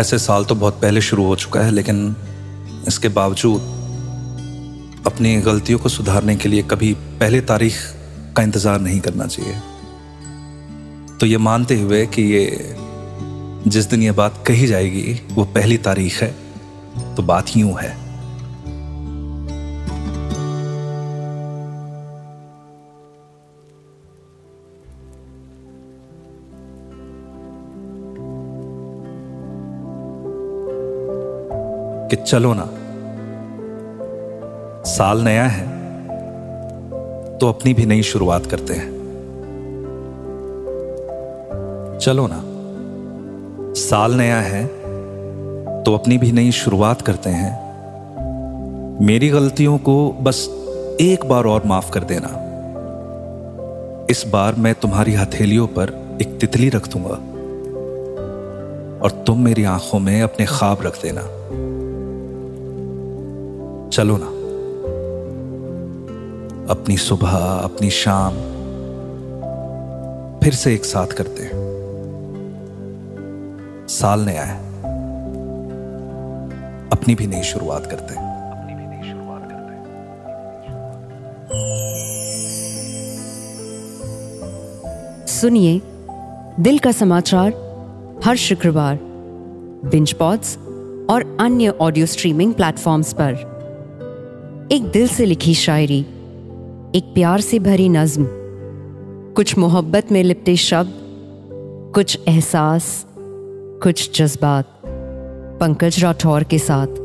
ऐसे साल तो बहुत पहले शुरू हो चुका है, लेकिन इसके बावजूद अपनी गलतियों को सुधारने के लिए कभी पहले तारीख का इंतज़ार नहीं करना चाहिए। तो ये मानते हुए कि ये जिस दिन ये बात कही जाएगी, वो पहली तारीख है तो बात यूँ है। कि चलो ना। साल नया है तो अपनी भी नई शुरुआत करते हैं। चलो ना। साल नया है तो अपनी भी नई शुरुआत करते हैं। मेरी गलतियों को बस एक बार और माफ़ कर देना। इस बार मैं तुम्हारी हथेलियों पर एक तितली रख दूँगा। और तुम मेरी आँखों में अपने ख्वाब रख देना। चलो ना। अपनी सुबह अपनी शाम फिर से एक साथ करते हैं। साल नया है। अपनी भी नई शुरुआत करते हैं। अपनी भी नई शुरुआत करते हैं। सुनिए दिल का समाचार हर शुक्रवार बिंच पॉड्स और अन्य ऑडियो स्ट्रीमिंग प्लेटफॉर्म्स पर। एक दिल से लिखी शायरी, एक प्यार से भरी नज्म, कुछ मोहब्बत में लिपटे शब्द, कुछ एहसास, कुछ जज्बात, पंकज राठौर के साथ।